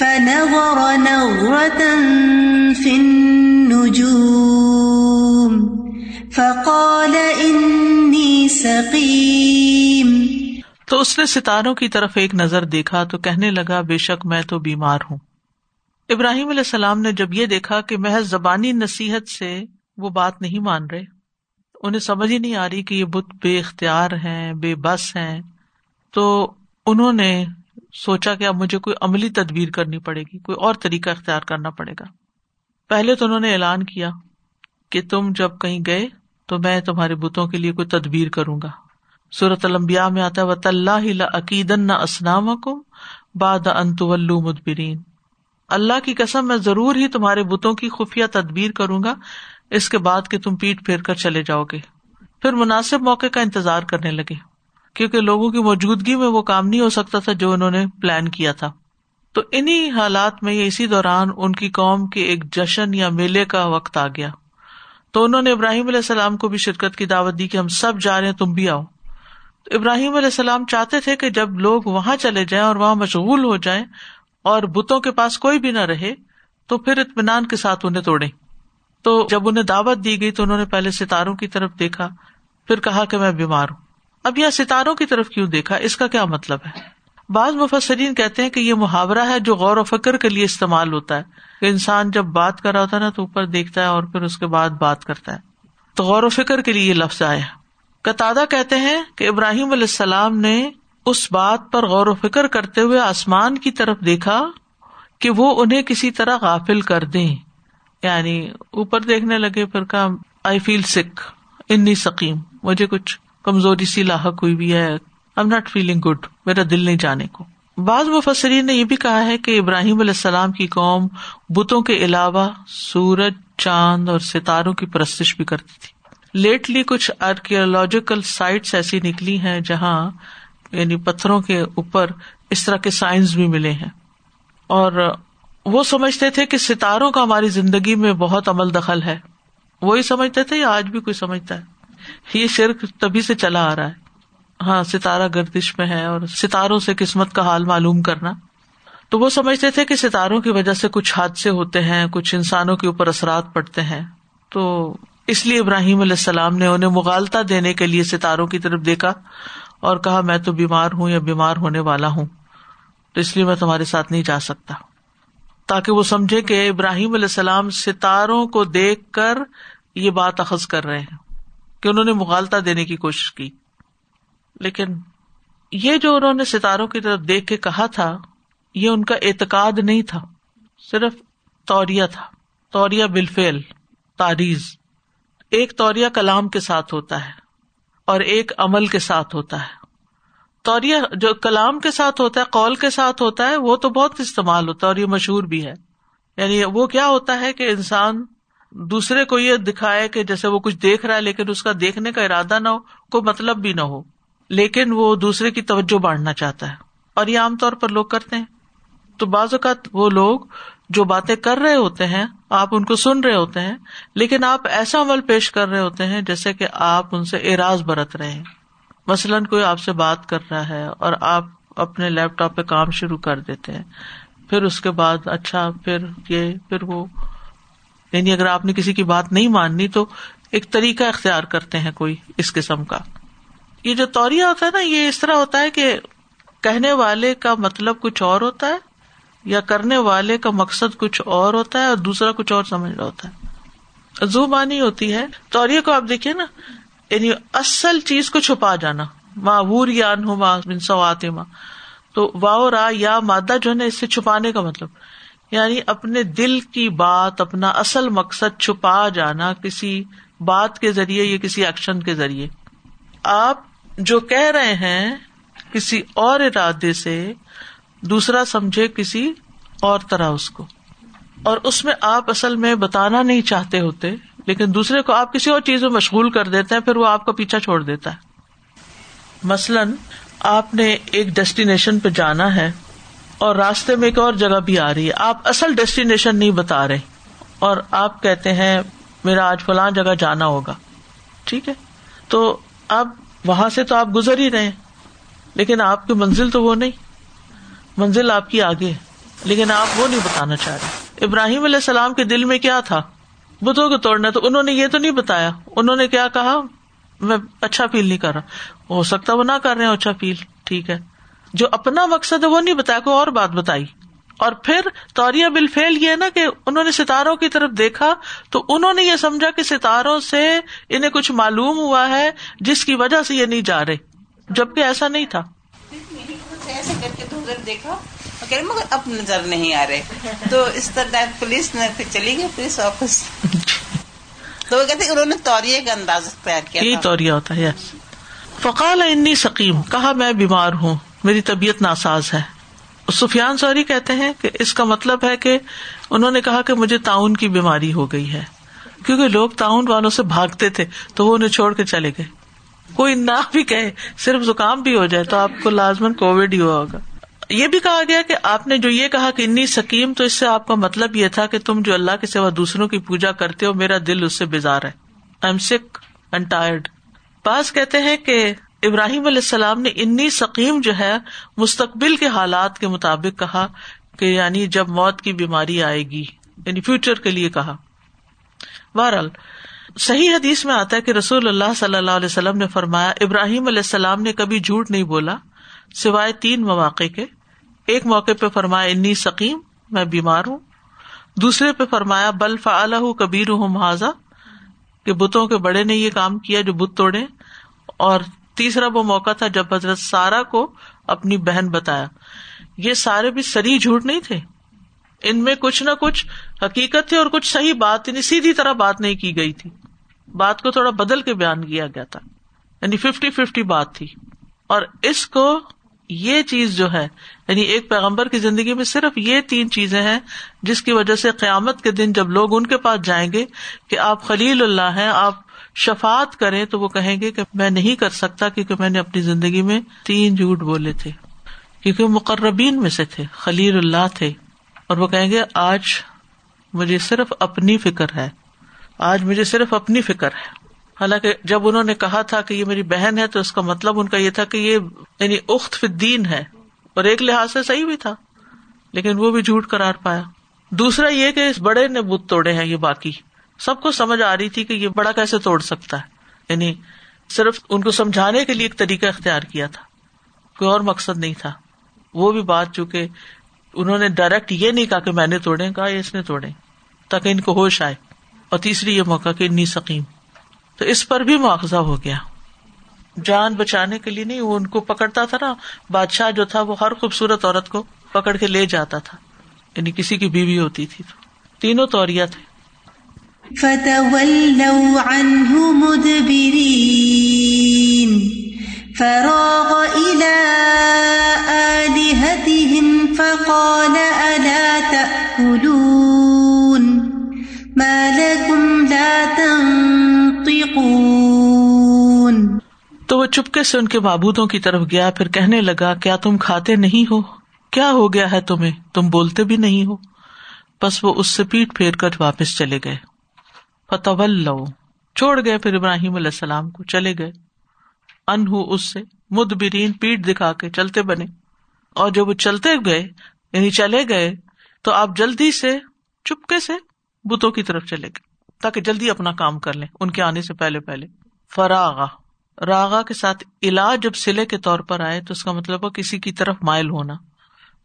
فنظر نظرة في النجوم فقال إني سقيم. تو اس نے ستاروں کی طرف ایک نظر دیکھا تو کہنے لگا، بے شک میں تو بیمار ہوں۔ ابراہیم علیہ السلام نے جب یہ دیکھا کہ محض زبانی نصیحت سے وہ بات نہیں مان رہے، انہیں سمجھ ہی نہیں آ رہی کہ یہ بت بے اختیار ہیں، بے بس ہیں۔ تو انہوں نے سوچا کہ اب مجھے کوئی عملی تدبیر کرنی پڑے گی، کوئی اور طریقہ اختیار کرنا پڑے گا۔ پہلے تو انہوں نے اعلان کیا کہ تم جب کہیں گئے تو میں تمہارے بتوں کے لیے کوئی تدبیر کروں گا۔ صورت المبیا میں آتا و طلّہ عقیدن نہ اسلام کو باد انت مدبرین اللہ کی قسم، میں ضرور ہی تمہارے بتوں کی خفیہ تدبیر کروں گا۔ اس کے بعد کہ تم پیٹ پھیر کر چلے جاؤ گے۔ پھر مناسب موقع کا انتظار کرنے لگے۔ کیونکہ لوگوں کی موجودگی میں وہ کام نہیں ہو سکتا تھا جو انہوں نے پلان کیا تھا۔ تو انہیں حالات میں یا اسی دوران ان کی قوم کے ایک جشن یا میلے کا وقت آ گیا۔ تو انہوں نے ابراہیم علیہ السلام کو بھی شرکت کی دعوت دی کہ ہم سب جا رہے ہیں، تم بھی آؤ۔ تو ابراہیم علیہ السلام چاہتے تھے کہ جب لوگ وہاں چلے جائیں اور وہاں مشغول ہو جائیں اور بتوں کے پاس کوئی بھی نہ رہے، تو پھر اطمینان کے ساتھ انہیں توڑے تو جب انہیں دعوت دی گئی تو انہوں نے پہلے ستاروں کی طرف دیکھا، پھر کہا کہ میں بیمار ہوں۔ اب یہ ستاروں کی طرف کیوں دیکھا؟ اس کا کیا مطلب ہے؟ بعض مفسرین کہتے ہیں کہ یہ محاورہ ہے جو غور و فکر کے لیے استعمال ہوتا ہے۔ کہ انسان جب بات کر رہا ہوتا ہے نا تو اوپر دیکھتا ہے اور پھر اس کے بعد بات کرتا ہے۔ تو غور و فکر کے لیے یہ لفظ آیا قطع کہتے ہیں کہ ابراہیم علیہ السلام نے اس بات پر غور و فکر کرتے ہوئے آسمان کی طرف دیکھا کہ وہ انہیں کسی طرح غافل کر دیں۔ یعنی اوپر دیکھنے لگے پھر کہا آئی فیل سکھ انی سکیم مجھے کچھ کمزوری سی لاحق ہوئی بھی ہے۔ آئی ناٹ فیلنگ گڈ میرا دل نہیں جانے کو۔ بعض مفسرین نے یہ بھی کہا ہے کہ ابراہیم علیہ السلام کی قوم بتوں کے علاوہ سورج، چاند اور ستاروں کی پرستش بھی کرتی تھی۔ لیٹلی کچھ آرکیولوجیکل سائٹس ایسی نکلی ہیں جہاں یعنی پتھروں کے اوپر اس طرح کے سائنس بھی ملے ہیں۔ اور وہ سمجھتے تھے کہ ستاروں کا ہماری زندگی میں بہت عمل دخل ہے۔ وہی سمجھتے تھے یا آج بھی کوئی سمجھتا ہے؟ یہ شرک تبھی سے چلا آ رہا ہے۔ ہاں ستارہ گردش میں ہے اور ستاروں سے قسمت کا حال معلوم کرنا۔ تو وہ سمجھتے تھے کہ ستاروں کی وجہ سے کچھ حادثے ہوتے ہیں، کچھ انسانوں کے اوپر اثرات پڑتے ہیں۔ تو اس لیے ابراہیم علیہ السلام نے انہیں مغالتا دینے کے لیے ستاروں کی طرف دیکھا اور کہا، میں تو بیمار ہوں یا بیمار ہونے والا ہوں، تو اس لیے میں تمہارے ساتھ نہیں جا سکتا۔ تاکہ وہ سمجھے کہ ابراہیم علیہ السلام ستاروں کو دیکھ کر یہ بات اخذ کر رہے ہیں۔ کہ انہوں نے مغالتا دینے کی کوشش کی۔ لیکن یہ جو انہوں نے ستاروں کی طرف دیکھ کے کہا تھا، یہ ان کا اعتقاد نہیں تھا۔ صرف توریا تھا۔ توریا بالفیل تاریز۔ ایک توریا کلام کے ساتھ ہوتا ہے اور ایک عمل کے ساتھ ہوتا ہے۔ توریا جو کلام کے ساتھ ہوتا ہے، قول کے ساتھ ہوتا ہے، وہ تو بہت استعمال ہوتا ہے اور یہ مشہور بھی ہے۔ یعنی وہ کیا ہوتا ہے کہ انسان دوسرے کو یہ دکھائے کہ جیسے وہ کچھ دیکھ رہا ہے لیکن اس کا دیکھنے کا ارادہ نہ ہو، کوئی مطلب بھی نہ ہو۔ لیکن وہ دوسرے کی توجہ بانٹنا چاہتا ہے۔ اور یہ عام طور پر لوگ کرتے ہیں۔ تو بعض اوقات وہ لوگ جو باتیں کر رہے ہوتے ہیں، آپ ان کو سن رہے ہوتے ہیں، لیکن آپ ایسا عمل پیش کر رہے ہوتے ہیں جیسے کہ آپ ان سے اراض برت رہے ہیں۔ مثلاً کوئی آپ سے بات کر رہا ہے اور آپ اپنے لیپ ٹاپ پہ کام شروع کر دیتے ہیں۔ پھر اس کے بعد اچھا پھر یہ، پھر وہ۔ یعنی اگر آپ نے کسی کی بات نہیں ماننی تو ایک طریقہ اختیار کرتے ہیں کوئی اس قسم کا۔ یہ جو توریا ہوتا ہے نا، یہ اس طرح ہوتا ہے کہ کہنے والے کا مطلب کچھ اور ہوتا ہے یا کرنے والے کا مقصد کچھ اور ہوتا ہے اور دوسرا کچھ اور سمجھ رہا ہوتا ہے۔ زو ہوتی ہے۔ تو کو آپ دیکھیے نا یعنی اصل چیز کو چھپا جانا۔ ماں وور یا ان سوات ماں تو واؤ را، یا، مادہ جو ہے نا، اس سے چھپانے کا مطلب۔ یعنی اپنے دل کی بات، اپنا اصل مقصد چھپا جانا کسی بات کے ذریعے یا کسی ایکشن کے ذریعے۔ آپ جو کہہ رہے ہیں کسی اور ارادے سے، دوسرا سمجھے کسی اور طرح اس کو۔ اور اس میں آپ اصل میں بتانا نہیں چاہتے ہوتے، لیکن دوسرے کو آپ کسی اور چیز میں مشغول کر دیتے ہیں، پھر وہ آپ کا پیچھا چھوڑ دیتا ہے۔ مثلاً، آپ نے ایک ڈیسٹینیشن پہ جانا ہے۔ اور راستے میں ایک اور جگہ بھی آ رہی ہے۔ آپ اصل ڈیسٹینیشن نہیں بتا رہے۔ اور آپ کہتے ہیں، میرا آج فلاں جگہ جانا ہوگا۔ ٹھیک ہے۔ تو اب وہاں سے تو آپ گزر ہی رہے لیکن آپ کی منزل تو وہ نہیں۔ منزل آپ کی آگے لیکن آپ وہ نہیں بتانا چاہ رہے۔ ابراہیم علیہ السلام کے دل میں کیا تھا؟ بتوں کو توڑنا تو انہوں نے یہ تو نہیں بتایا۔ انہوں نے کیا کہا؟ میں اچھا فیل نہیں کر رہا۔ ہو سکتا وہ نہ کر رہے اچھا فیل۔ ٹھیک ہے۔ جو اپنا مقصد ہے وہ نہیں بتایا کوئی اور بات بتائی۔ اور پھر توریا بل فیل یہ نا کہ انہوں نے ستاروں کی طرف دیکھا تو انہوں نے یہ سمجھا کہ ستاروں سے انہیں کچھ معلوم ہوا ہے جس کی وجہ سے یہ نہیں جا رہے جبکہ ایسا نہیں تھا۔ ایسے کر کے دیکھا مگر اب نظر نہیں آ رہے تو اس طرح پولیس نے چلی گئی پولیس واپس۔ تو وہ کہتے انہوں نے توریہ کا انداز اختیار کیا یہی توریا ہوتا ہے فقال انی سکیم کہا میں بیمار ہوں۔ میری طبیعت ناساز ہے۔ سفیان سوری کہتے ہیں کہ اس کا مطلب ہے کہ انہوں نے کہا کہ مجھے تعاون کی بیماری ہو گئی ہے۔ کیونکہ لوگ تعاون والوں سے بھاگتے تھے تو وہ انہیں چھوڑ کے چلے گئے۔ کوئی نہ بھی کہے، صرف زکام بھی ہو جائے تو آپ کو لازمن کووڈ ہی ہوا ہوگا۔ یہ بھی کہا گیا کہ آپ نے جو یہ کہا کہ انی سکیم، تو اس سے آپ کا مطلب یہ تھا کہ تم جو اللہ کے سوا دوسروں کی پوجا کرتے ہو، میرا دل اس سے بیزار ہے۔ I am sick and tired پاس کہتے ہیں کہ ابراہیم علیہ السلام نے انی سکیم جو ہے مستقبل کے حالات کے مطابق کہا کہ یعنی جب موت کی بیماری آئے گی یعنی فیوچر کے لیے کہا۔ بہرحال، صحیح حدیث میں آتا ہے کہ رسول اللہ صلی اللہ علیہ وسلم نے فرمایا، ابراہیم علیہ السلام نے کبھی جھوٹ نہیں بولا، سوائے تین مواقع کے۔ ایک موقع پہ فرمایا، انی سکیم میں بیمار ہوں۔ دوسرے پہ فرمایا، بل فعال کبیر ہوں محاذا کہ بتوں کے بڑے نے یہ کام کیا جو بت توڑے، اور تیسرا وہ موقع تھا جب حضرت سارا کو اپنی بہن بتایا۔ یہ سارے بھی سری جھوٹ نہیں تھے۔ ان میں کچھ نہ کچھ حقیقت تھی اور کچھ صحیح بات یعنی سیدھی طرح بات نہیں کی گئی تھی۔ بات کو تھوڑا بدل کے بیان کیا گیا تھا۔ یعنی ففٹی ففٹی بات تھی۔ اور اس کو یہ چیز جو ہے یعنی ایک پیغمبر کی زندگی میں صرف یہ تین چیزیں ہیں، جس کی وجہ سے قیامت کے دن جب لوگ ان کے پاس جائیں گے کہ آپ خلیل اللہ ہیں، آپ شفات کریں تو وہ کہیں گے کہ میں نہیں کر سکتا کیونکہ میں نے اپنی زندگی میں تین جھوٹ بولے تھے۔ کیونکہ وہ مقربین میں سے تھے، خلیل اللہ تھے۔ اور وہ کہیں گے، آج مجھے صرف اپنی فکر ہے۔ آج مجھے صرف اپنی فکر ہے۔ حالانکہ جب انہوں نے کہا تھا کہ یہ میری بہن ہے تو اس کا مطلب ان کا یہ تھا کہ یہ یعنی اخت فدین ہے۔ اور ایک لحاظ سے صحیح بھی تھا، لیکن وہ بھی جھوٹ کرار پایا۔ دوسرا یہ کہ اس بڑے نے بت توڑے ہیں، یہ باقی۔ سب کو سمجھ آ رہی تھی کہ یہ بڑا کیسے توڑ سکتا ہے۔ یعنی صرف ان کو سمجھانے کے لیے ایک طریقہ اختیار کیا تھا۔ کوئی اور مقصد نہیں تھا۔ وہ بھی بات چونکہ انہوں نے ڈائریکٹ یہ نہیں کہا کہ میں نے توڑے، کہا اس نے توڑے، تاکہ ان کو ہوش آئے۔ اور تیسری یہ موقع کہ انی سکیم تو اس پر بھی مواخذہ ہو گیا۔ جان بچانے کے لیے نہیں، وہ ان کو پکڑتا تھا نا۔ بادشاہ جو تھا، وہ ہر خوبصورت عورت کو پکڑ کے لے جاتا تھا۔ یعنی کسی کی بیوی ہوتی تھی تو۔ تینوں توریا تھے۔ فتولوا عنه مدبرين. فراغ إلى آلهتهم فقال ألا تأكلون؟ ما لكم لا تنطقون. تو وہ چپکے سے ان کے معبودوں کی طرف گیا، پھر کہنے لگا، کیا تم کھاتے نہیں ہو؟ کیا ہو گیا ہے تمہیں؟ تم بولتے بھی نہیں ہو۔ بس وہ اس سے پیٹ پھیر کر واپس چلے گئے۔ فتول چھوڑ گئے پھر ابراہیم علیہ السلام کو، چلے گئے۔ ان اس سے مدبرین پیٹ دکھا کے چلتے بنے۔ اور جب وہ چلتے گئے یعنی چلے گئے، تو آپ جلدی سے چپکے سے بتوں کی طرف چلے گئے، تاکہ جلدی اپنا کام کر لیں، ان کے آنے سے پہلے پہلے۔ فراغا راغا کے ساتھ علاج جب سلے کے طور پر آئے، تو اس کا مطلب ہو کسی کی طرف مائل ہونا،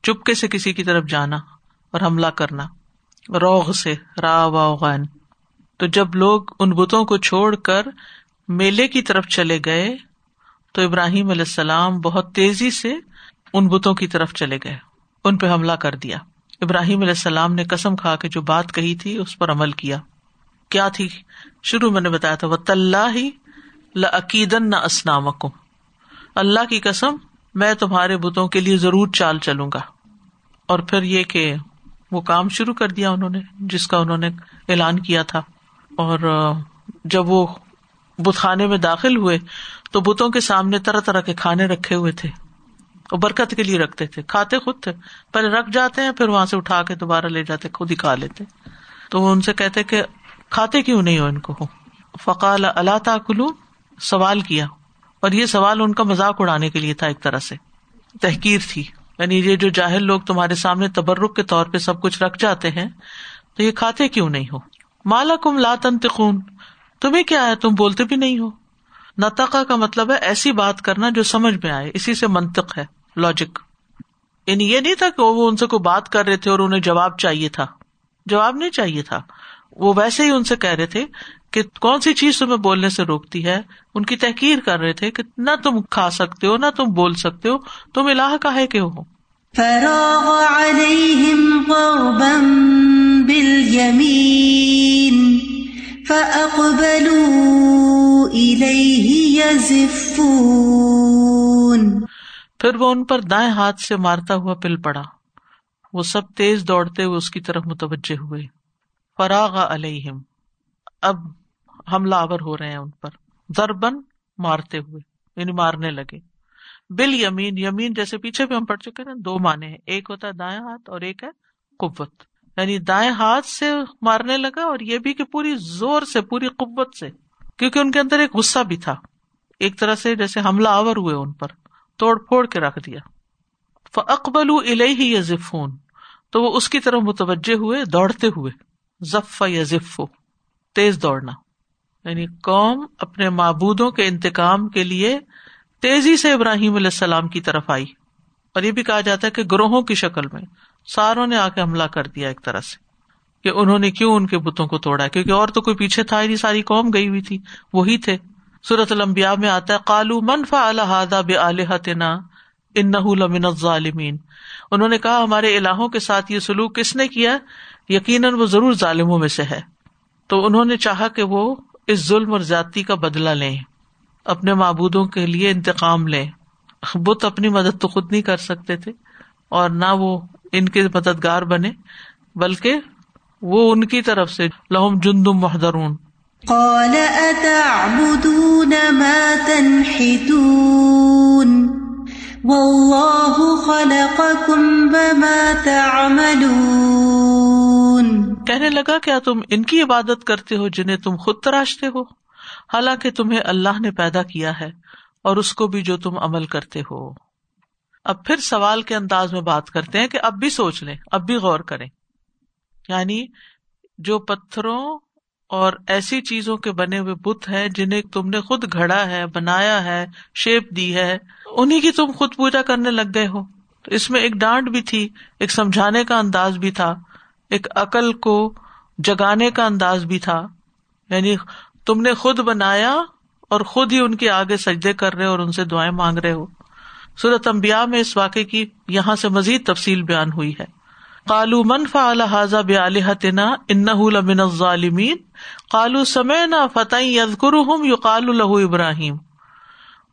چپکے سے کسی کی طرف جانا اور حملہ کرنا۔ روغ سے را غین تو جب لوگ ان بتوں کو چھوڑ کر میلے کی طرف چلے گئے، تو ابراہیم علیہ السلام بہت تیزی سے ان بتوں کی طرف چلے گئے، ان پہ حملہ کر دیا۔ ابراہیم علیہ السلام نے قسم کھا کے جو بات کہی تھی، اس پر عمل کیا۔ کیا تھی؟ شروع میں نے بتایا تھا وہ طلّہ ہی لعقیدن نہ اسنام اللہ کی قسم، میں تمہارے بتوں کے لیے ضرور چال چلوں گا۔ اور پھر یہ کہ وہ کام شروع کر دیا انہوں نے، جس کا انہوں نے اعلان کیا تھا۔ اور جب وہ بت خانے میں داخل ہوئے تو بتوں کے سامنے طرح طرح کے کھانے رکھے ہوئے تھے اور برکت کے لیے رکھتے تھے۔ کھاتے خود تھے۔ پہلے رکھ جاتے ہیں، پھر وہاں سے اٹھا کے دوبارہ لے جاتے، خود ہی کھا لیتے۔ تو وہ ان سے کہتے کہ کھاتے کیوں نہیں ہو ان کو؟ فقال اللہ تعلق سوال کیا۔ اور یہ سوال ان کا مذاق اڑانے کے لیے تھا ایک طرح سے۔ تحقیر تھی۔ یعنی یہ جو جاہل لوگ تمہارے سامنے تبرک کے طور پہ سب کچھ رکھ جاتے ہیں، تو یہ کھاتے کیوں نہیں ہو؟ مالا کم لاتن تخون تمہیں کیا ہے؟ تم بولتے بھی نہیں ہو۔ نتقا کا مطلب ہے ایسی بات کرنا جو سمجھ میں آئے، اسی سے منطق ہے لاجک یعنی یہ نہیں تھا کہ وہ ان سے کوئی بات کر رہے تھے اور انہیں جواب چاہیے تھا۔ جواب نہیں چاہیے تھا۔ وہ ویسے ہی ان سے کہہ رہے تھے کہ کون سی چیز تمہیں بولنے سے روکتی ہے؟ ان کی تحقیر کر رہے تھے کہ نہ تم کھا سکتے ہو، نہ تم بول سکتے ہو۔ تم اللہ کا ہے کہ ہو۔ فراغ عليهم ضربا باليمين فأقبلوا إليه يزفون. پھر وہ ان پر دائیں ہاتھ سے مارتا ہوا پل پڑا۔ وہ سب تیز دوڑتے ہوئے اس کی طرف متوجہ ہوئے۔ فراغ علیہم۔ اب حملہ آور ہو رہے ہیں ان پر۔ دربن مارتے ہوئے یعنی مارنے لگے۔ بل یمین یمین جیسے پیچھے بھی ہم پڑھ چکے نا، دو مانے ہیں، ایک ہوتا ہے دائیں ہاتھ اور ایک ہے قوت۔ یعنی دائیں ہاتھ سے مارنے لگا اور یہ بھی کہ پوری زور سے، پوری قوت سے، کیونکہ ان کے اندر ایک غصہ بھی تھا۔ ایک طرح سے جیسے حملہ آور ہوئے ان پر، توڑ پھوڑ کے رکھ دیا۔ اکبل ہی یا ذفون تو وہ اس کی طرف متوجہ ہوئے، دوڑتے ہوئے۔ ضف یا ذفو تیز دوڑنا۔ یعنی قوم اپنے معبودوں کے انتقام کے لیے تیزی سے ابراہیم علیہ السلام کی طرف آئی اور یہ بھی کہا جاتا ہے کہ گروہوں کی شکل میں ساروں نے آ کے حملہ کر دیا ایک طرح سے کہ انہوں نے کیوں ان کے بتوں کو توڑا کیونکہ اور تو کوئی پیچھے تھا نہیں، ساری قوم گئی ہوئی تھی، وہی تھے۔ سورت المبیا میں آتا ہے کالو منفا الحدہ بے ان لمن ظالمین انہوں نے کہا، ہمارے الہوں کے ساتھ یہ سلوک کس نے کیا؟ یقیناً وہ ضرور ظالموں میں سے ہے۔ تو انہوں نے چاہا کہ وہ اس ظلم اور زیادتی کا بدلا لیں۔ اپنے معبودوں کے لیے انتقام لیں۔ بت اپنی مدد تو خود نہیں کر سکتے تھے اور نہ وہ ان کے مددگار بنے بلکہ وہ ان کی طرف سے لہم جندم محدرون قال اتعبدون ما تنحتون؟ والله خلقكم وما تعملون۔ کہنے لگا کیا تم ان کی عبادت کرتے ہو جنہیں تم خود تراشتے ہو؟ حالانکہ تمہیں اللہ نے پیدا کیا ہے اور اس کو بھی جو تم عمل کرتے ہو۔ اب پھر سوال کے انداز میں بات کرتے ہیں کہ اب بھی سوچ لیں، اب بھی غور کریں۔ یعنی جو پتھروں اور ایسی چیزوں کے بنے ہوئے بت ہیں جنہیں تم نے خود گھڑا ہے، بنایا ہے، شیپ دی ہے انہیں کی تم خود پوجا کرنے لگ گئے ہو۔ تو اس میں ایک ڈانٹ بھی تھی، ایک سمجھانے کا انداز بھی تھا، ایک عقل کو جگانے کا انداز بھی تھا۔ یعنی تم نے خود بنایا اور خود ہی ان کے آگے سجدے کر رہے اور ان سے دعائیں مانگ رہے ہو۔ سورت امبیا میں اس واقعے کی یہاں سے مزید تفصیل بیان ہوئی ہے۔ کالو منفا الحاظ بے علیحتنا ان لمن ظالمین کالو سمے نہ فتح یزگر ہوں یو کال لہو ابراہیم۔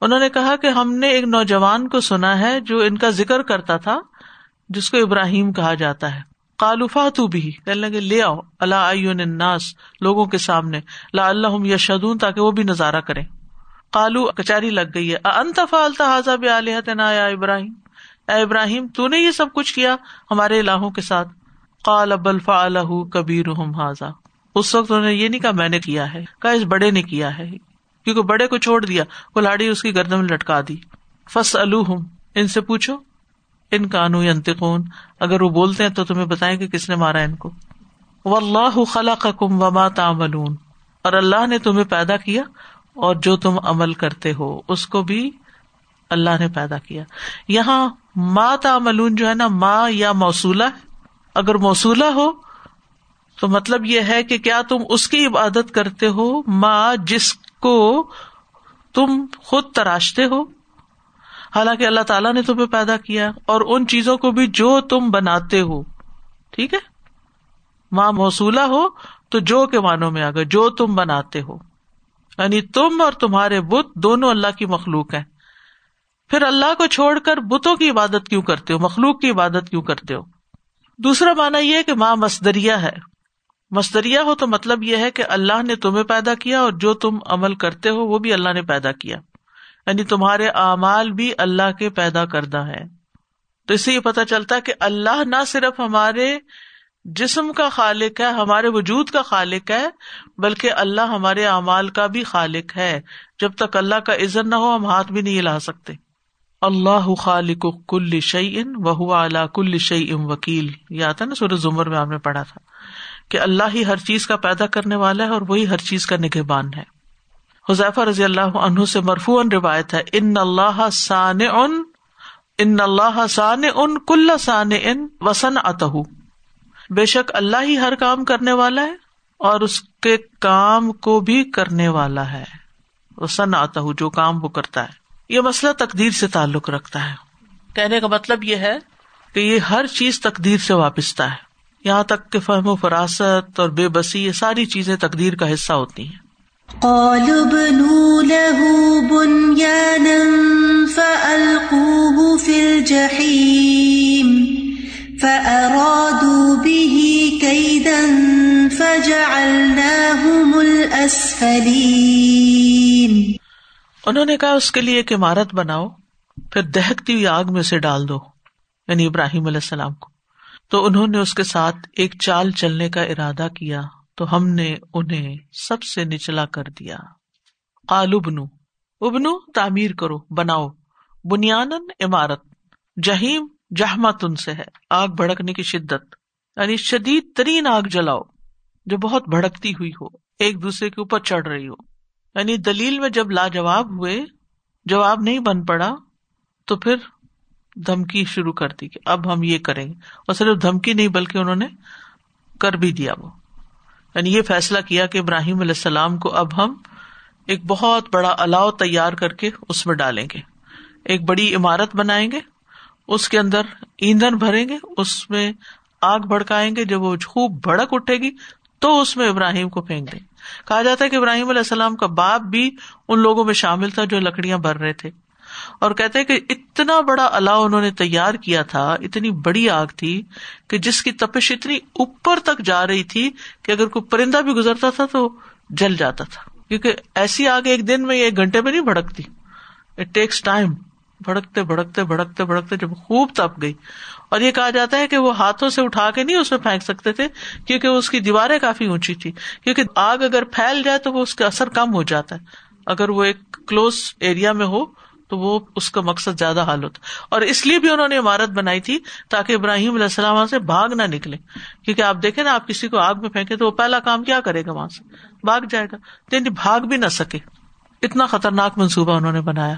انہوں نے کہا کہ ہم نے ایک نوجوان کو سنا ہے جو ان کا ذکر کرتا تھا، جس کو ابراہیم کہا جاتا ہے۔ کالو فاتو بھی کہنے لگے، لے آؤ. اللہ ناس لوگوں کے سامنے. لا اللہ یا شدون تاکہ وہ بھی نظارہ کرے کالو کچاری لگ گئی ہے. انت فالتا حاضا بھی علیہ نا یا ابراہیم؟ اے ابراہیم، تو نے یہ سب کچھ کیا ہمارے الہوں کے ساتھ؟ کال اب الفا الح کبیر حاضا اس وقت انہوں نے یہ نہیں کہا، میں نے کیا ہے. کہا، اس بڑے نے کیا ہے. کیونکہ بڑے کو چھوڑ دیا. وہ لاڑی اس کی گردن میں لٹکا دی. فس الحم ان سے پوچھو. ان کانو انتقون اگر وہ بولتے ہیں تو تمہیں بتائیں کہ کس نے مارا ان کو۔ و اللہ خلا کم وما تعملون، اور اللہ نے تمہیں پیدا کیا اور جو تم عمل کرتے ہو، اس کو بھی اللہ نے پیدا کیا۔ یہاں ماں تعملون جو ہے نا ماں یا موصولہ اگر موصولہ ہو، تو مطلب یہ ہے کہ کیا تم اس کی عبادت کرتے ہو ماں جس کو تم خود تراشتے ہو۔ حالانکہ اللہ تعالیٰ نے تمہیں پیدا کیا اور ان چیزوں کو بھی جو تم بناتے ہو۔ ٹھیک ہے؟ ماں موصولہ ہو تو جو کے معنوں میں آگے، جو تم بناتے ہو۔ یعنی تم اور تمہارے بت دونوں اللہ کی مخلوق ہیں۔ پھر اللہ کو چھوڑ کر بتوں کی عبادت کیوں کرتے ہو؟ مخلوق کی عبادت کیوں کرتے ہو؟ دوسرا مانا یہ کہ ماں مستریا ہے۔ مستریا ہو تو مطلب یہ ہے کہ اللہ نے تمہیں پیدا کیا اور جو تم عمل کرتے ہو وہ بھی اللہ نے پیدا کیا۔ یعنی تمہارے اعمال بھی اللہ کے پیدا کردہ ہے تو اس سے یہ پتا چلتا ہے کہ اللہ نہ صرف ہمارے جسم کا خالق ہے، ہمارے وجود کا خالق ہے، بلکہ اللہ ہمارے اعمال کا بھی خالق ہے۔ جب تک اللہ کا عزت نہ ہو، ہم ہاتھ بھی نہیں ہلا سکتے۔ اللہ خالق کل شعی ان وہ کل شعی ام وکیل۔ یہ آتا نا سورج زمر میں آپ نے پڑھا تھا کہ اللہ ہی ہر چیز کا پیدا کرنے والا ہے اور وہی ہر چیز کا نگہبان ہے۔ حذیفہ رضی اللہ عنہ سے مرفوع روایت ہے، ان اللہ سان ان ان اللہ سان ان کل سان ان وسن اتہ بے شک اللہ ہی ہر کام کرنے والا ہے اور اس کے کام کو بھی کرنے والا ہے وسن آتا ہوں جو کام وہ کرتا ہے۔ یہ مسئلہ تقدیر سے تعلق رکھتا ہے۔ کہنے کا مطلب یہ ہے کہ یہ ہر چیز تقدیر سے وابستہ ہے۔ یہاں تک کہ فہم و فراست اور بے بسی، یہ ساری چیزیں تقدیر کا حصہ ہوتی ہیں۔ قالوا ابنوا له بنيانا فألقوه في الجحيم فأرادوا به كيدا فجعلناهم الأسفلين. انہوں نے کہا، اس کے لیے ایک عمارت بناؤ، پھر دہکتی ہوئی آگ میں سے ڈال دو یعنی ابراہیم علیہ السلام کو. تو انہوں نے اس کے ساتھ ایک چال چلنے کا ارادہ کیا۔ تو ہم نے انہیں سب سے نچلا کر دیا۔ قال ابنو ابنو تعمیر کرو، بناؤ۔ بنیان عمارت، جہیم جہما تن سے ہے۔ آگ بھڑکنے کی شدت یعنی شدید ترین آگ جلاؤ، جو بہت بھڑکتی ہوئی ہو، ایک دوسرے کے اوپر چڑھ رہی ہو۔ یعنی دلیل میں جب لاجواب ہوئے، جواب نہیں بن پڑا، تو پھر دھمکی شروع کر دی کہ اب ہم یہ کریں۔ گے اور صرف دھمکی نہیں، بلکہ انہوں نے کر بھی دیا وہ۔ یعنی یہ فیصلہ کیا کہ ابراہیم علیہ السلام کو اب ہم ایک بہت بڑا الاؤ تیار کر کے اس میں ڈالیں گے۔ ایک بڑی عمارت بنائیں گے، اس کے اندر ایندھن بھریں گے، اس میں آگ بھڑکائیں گے، جب وہ خوب بھڑک اٹھے گی تو اس میں ابراہیم کو پھینک دیں۔ کہا جاتا ہے کہ ابراہیم علیہ السلام کا باپ بھی ان لوگوں میں شامل تھا جو لکڑیاں بھر رہے تھے۔ اور کہتے کہ اتنا بڑا الاؤ انہوں نے تیار کیا تھا، اتنی بڑی آگ تھی کہ جس کی تپش اتنی اوپر تک جا رہی تھی کہ اگر کوئی پرندہ بھی گزرتا تھا تو جل جاتا تھا۔ کیونکہ ایسی آگ ایک دن میں ایک گھنٹے میں نہیں بھڑکتی۔ اٹ ٹیکس ٹائم بھڑکتے بھڑکتے بھڑکتے بھڑکتے جب خوب تپ گئی۔ اور یہ کہا جاتا ہے کہ وہ ہاتھوں سے اٹھا کے نہیں اس میں پھینک سکتے تھے، کیونکہ اس کی دیواریں کافی اونچی تھی کیونکہ آگ اگر پھیل جائے تو وہ اس کا اثر کم ہو جاتا ہے۔ اگر وہ ایک کلوز ایریا میں ہو تو وہ اس کا مقصد زیادہ حال ہوتا۔ اور اس لیے بھی انہوں نے عمارت بنائی تھی تاکہ ابراہیم علیہ السلام وہاں سے بھاگ نہ نکلے۔ کیونکہ آپ دیکھیں نا، آپ کسی کو آگ میں پھینکے تو وہ پہلا کام کیا کرے گا وہاں سے؟ بھاگ جائے گا۔ یعنی بھاگ بھی نہ سکے۔ اتنا خطرناک منصوبہ انہوں نے بنایا۔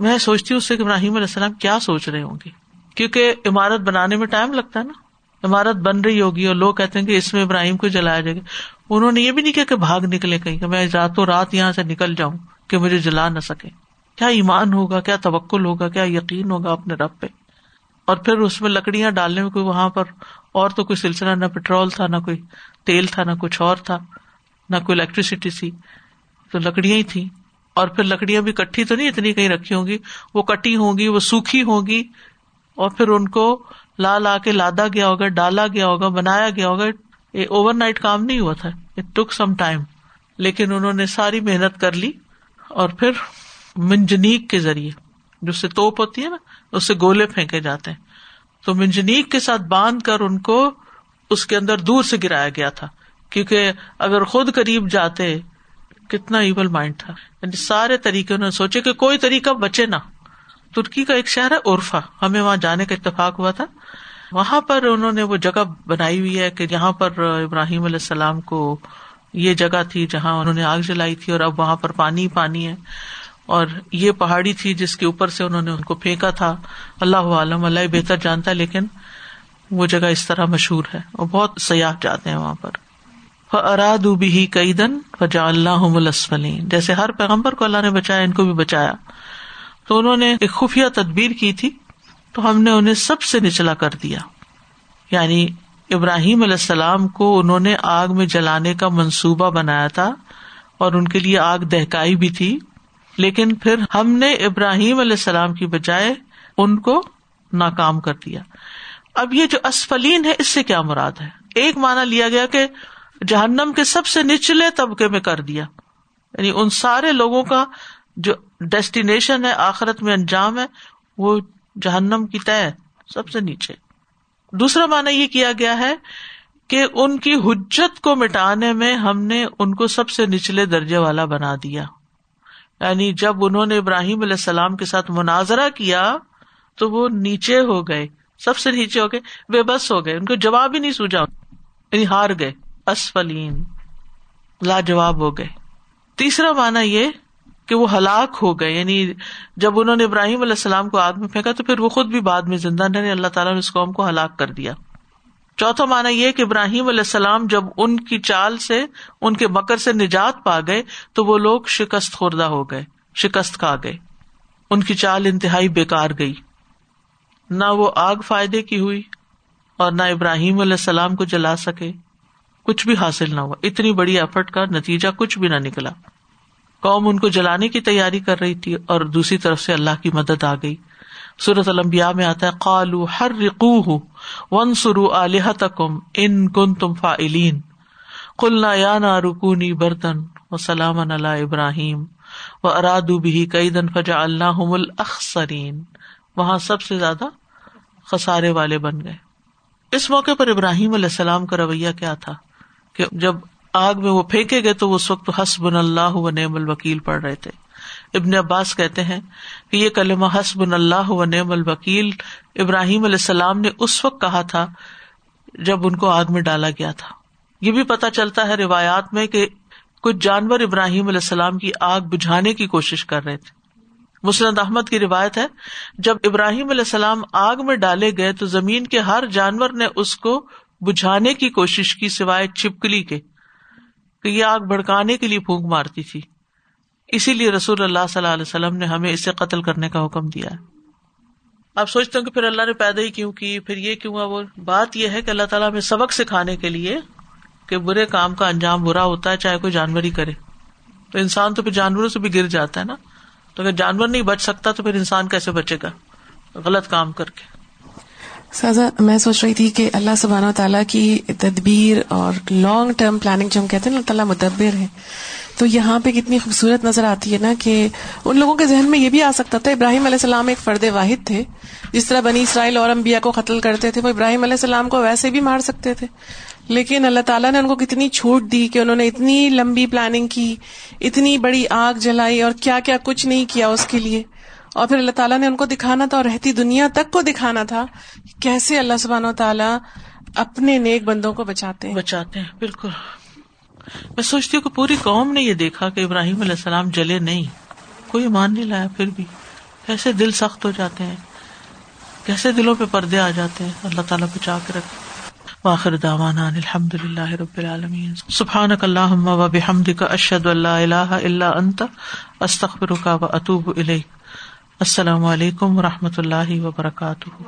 میں سوچتی ہوں اس سے کہ ابراہیم علیہ السلام کیا سوچ رہے ہوں گے۔ کیونکہ عمارت بنانے میں ٹائم لگتا ہے نا۔ عمارت بن رہی ہوگی اور لوگ کہتے ہیں کہ اس میں ابراہیم کو جلایا جائے گا۔ انہوں نے یہ بھی نہیں کیا کہ بھاگ نکلے کہیں۔ کہ میں راتوں رات یہاں سے نکل جاؤں کہ مجھے جلا نہ سکے۔ کیا ایمان ہوگا، کیا توکل ہوگا، کیا یقین ہوگا اپنے رب پہ؟ اور پھر اس میں لکڑیاں ڈالنے میں کوئی وہاں پر اور تو کوئی سلسلہ، نہ پیٹرول تھا، نہ کوئی تیل تھا، نہ کچھ اور تھا، نہ کوئی الیکٹریسٹی تھی، تو لکڑیاں ہی تھی اور پھر لکڑیاں بھی کٹھی تو نہیں اتنی کہیں رکھی ہوں گی، وہ کٹی ہوں گی، وہ سوکھی ہوگی اور پھر ان کو لا لا کے لادا گیا ہوگا، ڈالا گیا ہوگا، بنایا گیا ہوگا۔ یہ اوور نائٹ کام نہیں ہوا تھا اٹ ٹک سم ٹائم لیکن انہوں نے ساری محنت کر لی۔ اور پھر منجنیک کے ذریعے، جو سے توپ ہوتی ہے نا، اس سے گولے پھینکے جاتے ہیں۔ تو منجنیک کے ساتھ باندھ کر ان کو اس کے اندر دور سے گرایا گیا تھا۔ کیونکہ اگر خود قریب جاتے، کتنا ایون مائنڈ تھا۔ یعنی سارے طریقے انہوں نے سوچے کہ کوئی طریقہ بچے نہ۔ ترکی کا ایک شہر ہے عرفا ہمیں وہاں جانے کا اتفاق ہوا تھا۔ وہاں پر انہوں نے وہ جگہ بنائی ہوئی ہے کہ جہاں پر ابراہیم علیہ السلام کو یہ جگہ تھی جہاں انہوں نے آگ جلائی تھی اور اب وہاں پر پانی پانی ہے۔ اور یہ پہاڑی تھی جس کے اوپر سے انہوں نے ان کو پھینکا تھا۔ اللہ عالم، اللہ بہتر جانتا ہے، لیکن وہ جگہ اس طرح مشہور ہے اور بہت سیاح جاتے ہیں وہاں پر۔ اراد بھی کئی دن فجا اللہ جیسے ہر پیغمبر کو اللہ نے بچایا، ان کو بھی بچایا۔ تو انہوں نے ایک خفیہ تدبیر کی تھی۔ تو ہم نے انہیں سب سے نچلا کر دیا۔ یعنی ابراہیم علیہ السلام کو انہوں نے آگ میں جلانے کا منصوبہ بنایا تھا اور ان کے لیے آگ دہکائی بھی تھی۔ لیکن پھر ہم نے ابراہیم علیہ السلام کی بجائے ان کو ناکام کر دیا۔ اب یہ جو اسفلین ہے، اس سے کیا مراد ہے؟ ایک مانا لیا گیا کہ جہنم کے سب سے نچلے طبقے میں کر دیا۔ یعنی ان سارے لوگوں کا جو ڈیسٹینیشن ہے، آخرت میں انجام ہے، وہ جہنم کی طے سب سے نیچے۔ دوسرا مانا یہ کیا گیا ہے کہ ان کی حجت کو مٹانے میں ہم نے ان کو سب سے نچلے درجے والا بنا دیا۔ یعنی جب انہوں نے ابراہیم علیہ السلام کے ساتھ مناظرہ کیا تو وہ نیچے ہو گئے۔ سب سے نیچے ہو گئے، بے بس ہو گئے۔ ان کو جواب ہی نہیں سوجا۔ یعنی ہار گئے۔ اسفلین۔ لاجواب ہو گئے۔ تیسرا مانا یہ کہ وہ ہلاک ہو گئے۔ یعنی جب انہوں نے ابراہیم علیہ السلام کو آگ میں پھینکا تو پھر وہ خود بھی بعد میں زندہ نہیں، اللہ تعالیٰ نے اس قوم کو ہلاک کر دیا۔ چوتھا مانا یہ کہ ابراہیم علیہ السلام جب ان کی چال سے، ان کے مکر سے نجات پا گئے، تو وہ لوگ شکست خوردہ ہو گئے، شکست کھا گئے۔ ان کی چال انتہائی بےکار گئی۔ نہ وہ آگ فائدے کی ہوئی اور نہ ابراہیم علیہ السلام کو جلا سکے۔ کچھ بھی حاصل نہ ہوا۔ اتنی بڑی ایفرٹ کا نتیجہ کچھ بھی نہ نکلا۔ قوم ان کو جلانے کی تیاری کر رہی تھی اور دوسری طرف سے اللہ کی مدد آ گئی۔ سورت المبیا میں آتا ہے قالو ہر رقو ون سرو علیہ تکم ان کن تم فائلین۔ کلنا یا نا رکونی برتن و سلام اللہ ابراہیم و ارادو بھی کئی دن فجا اللہ الاخسرین۔ وہاں سب سے زیادہ خسارے والے بن گئے۔ اس موقع پر ابراہیم علیہ السلام کا رویہ کیا تھا کہ جب آگ میں وہ پھینکے گئے تو اس وقت حسب اللہ و نعم الوکیل پڑھ رہے تھے۔ ابن عباس کہتے ہیں کہ یہ کلمہ حسب اللہ و نعم الوکیل ابراہیم علیہ السلام نے اس وقت کہا تھا جب ان کو آگ میں ڈالا گیا تھا۔ یہ بھی پتا چلتا ہے روایات میں کہ کچھ جانور ابراہیم علیہ السلام کی آگ بجھانے کی کوشش کر رہے تھے۔ مسلم احمد کی روایت ہے، جب ابراہیم علیہ السلام آگ میں ڈالے گئے تو زمین کے ہر جانور نے اس کو بجھانے کی کوشش کی سوائے چھپکلی کے، کہ یہ آگ بھڑکانے کے لیے پھونک مارتی تھی۔ اسی لیے رسول اللہ صلی اللہ علیہ وسلم نے ہمیں اسے قتل کرنے کا حکم دیا ہے۔ آپ سوچتے ہوں کہ پھر اللہ نے پیدا ہی کیوں کی؟ پھر یہ کیوں وہ بات یہ ہے کہ اللہ تعالیٰ ہمیں سبق سکھانے کے لیے کہ برے کام کا انجام برا ہوتا ہے چاہے کوئی جانور ہی کرے۔ تو انسان تو پھر جانوروں سے بھی گر جاتا ہے نا۔ تو اگر جانور نہیں بچ سکتا تو پھر انسان کیسے بچے گا؟ غلط کام کر کے۔ سازا میں سوچ رہی تھی کہ اللہ سبحانہ و تعالیٰ کی تدبیر اور لانگ ٹرم پلاننگ جو ہم کہتے ہیں اللہ تعالیٰ مدبر ہے۔ تو یہاں پہ کتنی خوبصورت نظر آتی ہے نا کہ ان لوگوں کے ذہن میں یہ بھی آ سکتا تھا، ابراہیم علیہ السلام ایک فرد واحد تھے۔ جس طرح بنی اسرائیل اور انبیاء کو قتل کرتے تھے، وہ ابراہیم علیہ السلام کو ویسے بھی مار سکتے تھے۔ لیکن اللہ تعالیٰ نے ان کو کتنی چھوٹ دی کہ انہوں نے اتنی لمبی پلاننگ کی، اتنی بڑی آگ جلائی اور کیا کیا کچھ نہیں کیا اس کے لیے۔ اور پھر اللہ تعالیٰ نے ان کو دکھانا تھا اور رہتی دنیا تک کو دکھانا تھا کیسے اللہ سبحانہ و تعالیٰ اپنے نیک بندوں کو بچاتے ہیں۔ بچاتے ہیں، بالکل۔ میں سوچتی ہوں کہ پوری قوم نے یہ دیکھا کہ ابراہیم علیہ السلام جلے نہیں۔ کوئی مان نہیں لایا، پھر بھی کیسے دل سخت ہو جاتے ہیں؟ کیسے دلوں پہ پردے آ جاتے ہیں؟ اللہ تعالیٰ بچا کے رکھے واخر داوانا الحمد للہ رب العالمین۔ سبحان اللہ و بحمد کا اشد اللہ اللہ اللہ انت استخبر کا و اطوب السلام علیکم و رحمۃ اللہ وبرکاتہ۔